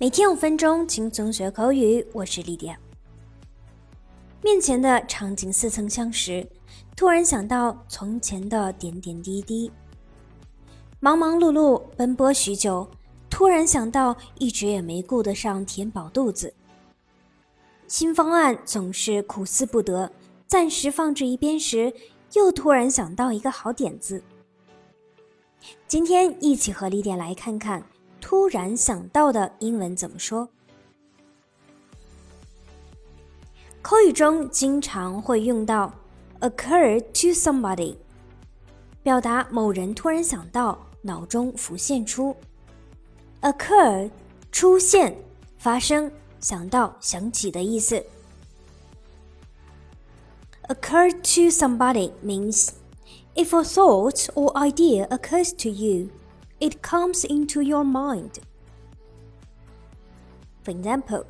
每天五分钟，轻松学口语。我是丽典。面前的场景似曾相识，突然想到从前的点点滴滴。忙忙碌碌奔波许久，突然想到一直也没顾得上填饱肚子。新方案总是苦思不得，暂时放置一边时，又突然想到一个好点子。今天一起和丽典来看看。突然想到的英文怎么说？口语中经常会用到 “occur to somebody”，表达某人突然想到、脑中浮现出。occur 出现、发生、想到、想起的意思。occur to somebody means if a thought or idea occurs to you it comes into your mind. For example,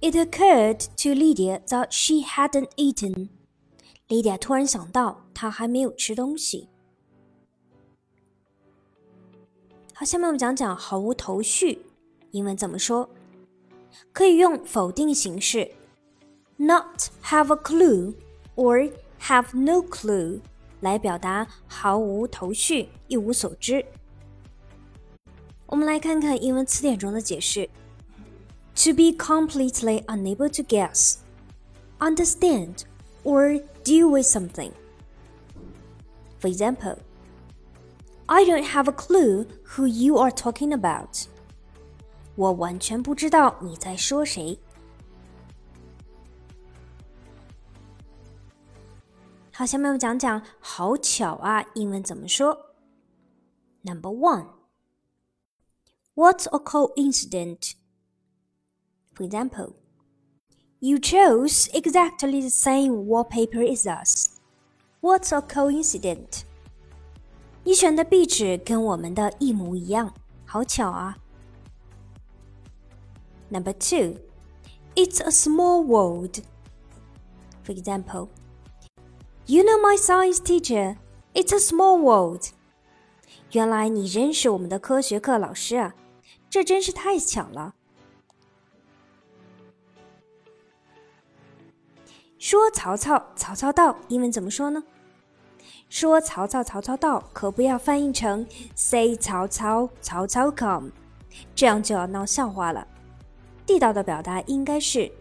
it occurred to Lydia that she hadn't eaten. Lydia 突然想到，她还没有吃东西。好，下面我们讲讲毫无头绪，英文怎么说？可以用否定形式，not have a clue or have no clue。 来表达毫无头绪、一无所知。我们来看看英文词典中的解释：to be completely unable to guess, understand, or deal with something. For example, I don't have a clue who you are talking about. 我完全不知道你在说谁。 好，下面我们讲讲“好巧啊”英文怎么说。Number one, what a coincidence! For example, you chose exactly the same wallpaper as us. What a coincidence! 你选的壁纸跟我们的一模一样，好巧啊。Number two, it's a small world. For example. You know my science teacher. It's a small world. 原来你认识我们的科学课老师啊，这真是太巧了。说曹操，曹操到，英文怎么说呢？说曹操，曹操到，可不要翻译成 say 曹操，曹操 come，这样就要闹笑话了。地道的表达应该是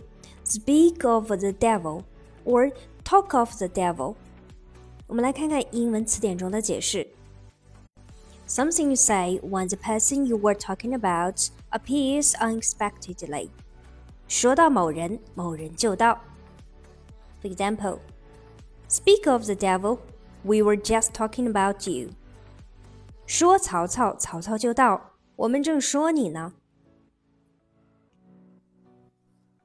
speak of the devil or Talk of the devil。我们来看看英文词典中的解释。Something you say when the person you were talking about appears unexpectedly。说到某人，某人就到。For example, speak of the devil. We were just talking about you. 说曹操，曹操就到。我们正说你呢。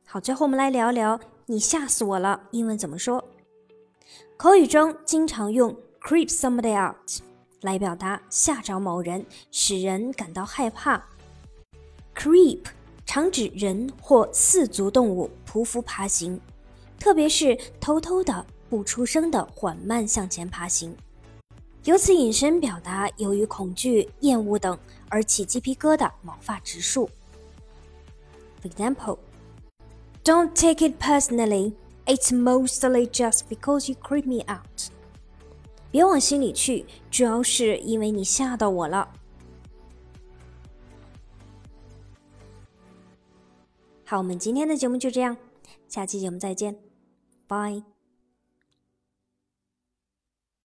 好，最后我们来聊聊 你吓死我了，英文怎么说？口语中经常用 creep somebody out 来表达吓着某人，使人感到害怕。creep 常指人或四足动物匍匐爬行，特别是偷偷的、不出声的缓慢向前爬行，由此引申表达由于恐惧、厌恶等而起鸡皮疙瘩、毛发直竖。For example. Don't take it personally. It's mostly just because you creep me out. 别往心里去，主要是因为你吓到我了。好，我们今天的节目就这样，下期节目再见，拜。